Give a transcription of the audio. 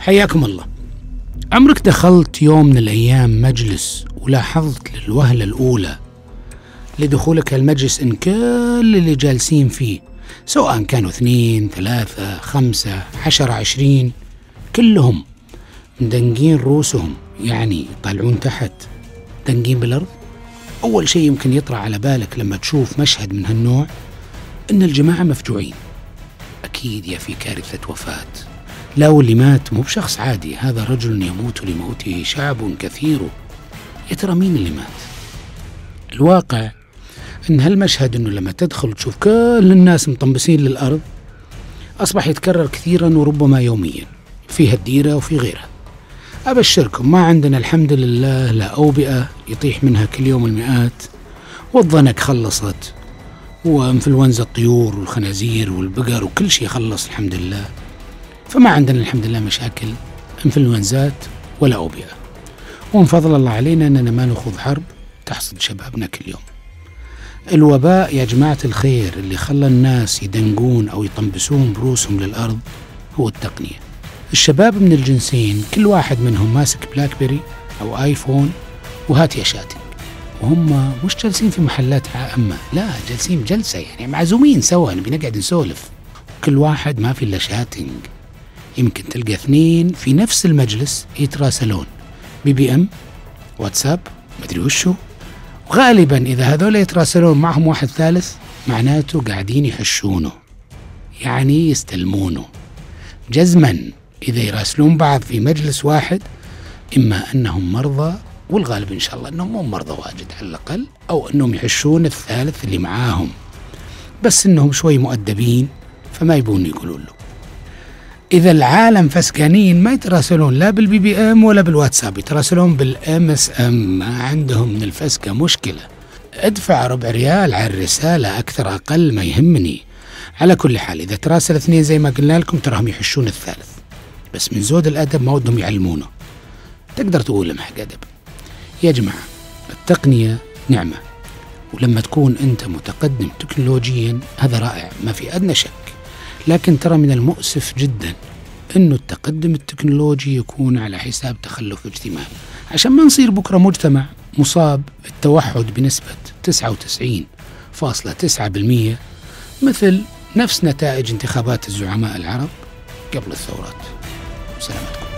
حياكم الله. عمرك دخلت يوم من الأيام مجلس ولاحظت للوهلة الأولى لدخولك المجلس إن كل اللي جالسين فيه سواء كانوا اثنين ثلاثة خمسة عشرة عشرين كلهم مدنقين رؤوسهم يعني يطالعون تحت دنقين بالأرض. أول شيء يمكن يطرأ على بالك لما تشوف مشهد من هالنوع إن الجماعة مفجوعين. أكيد يا في كارثة وفاة. لا واللي مات مو بشخص عادي. هذا رجل يموت لموته شعب كثير. يا ترى مين اللي مات؟ الواقع إن هالمشهد إنه لما تدخل تشوف كل الناس مطنبسين للأرض أصبح يتكرر كثيرا وربما يوميا في هالديرة وفي غيرها. أبشركم ما عندنا الحمد لله لا أوبئة يطيح منها كل يوم المئات. والضنك خلصت وأنفلونزا الطيور والخنازير والبقر وكل شيء خلص الحمد لله. فما عندنا الحمد لله مشاكل إنفلونزات ولا اوبئه ومن فضل الله علينا أننا ما نخوض حرب تحصد شبابنا كل يوم. الوباء يا جماعة الخير اللي خلى الناس يدنقون أو يطنبسون بروسهم للأرض هو التقنية. الشباب من الجنسين كل واحد منهم ماسك بلاك بيري أو آيفون وهات يا شاتنج. وهم مش جالسين في محلات عامة لا جالسين جلسة يعني معزومين سوا نبي نقعد نسولف. كل واحد ما في إلا شاتنج. يمكن تلقى اثنين في نفس المجلس يتراسلون. بي بي إم واتساب مدري وشو. وغالبا إذا هذول يتراسلون معهم واحد ثالث معناته قاعدين يحشونه يعني يستلمونه. جزما إذا يراسلون بعض في مجلس واحد إما أنهم مرضى والغالب إن شاء الله إنهم مو مرضى واجد على الأقل أو إنهم يحشون الثالث اللي معاهم. بس إنهم شوي مؤدبين فما يبون يقولون له إذا العالم فسكانين ما يتراسلون لا بال BBM ولا بالواتساب يتراسلون بال SMS. ما عندهم من الفسكة مشكلة. ادفع ربع ريال على الرسالة أكثر أقل ما يهمني. على كل حال إذا تراسل اثنين زي ما قلنا لكم تراهم يحشون الثالث. بس من زود الأدب ما ودهم يعلمونه. تقدر تقول لهم حق أدب. يا جماعة التقنية نعمة. ولما تكون أنت متقدم تكنولوجيا هذا رائع ما في أدنى شك. لكن ترى من المؤسف جدا إنه التقدم التكنولوجي يكون على حساب تخلف اجتماعي عشان ما نصير بكرة مجتمع مصاب بالتوحد بنسبة 99.9% مثل نفس نتائج انتخابات الزعماء العرب قبل الثورات. سلامتكم.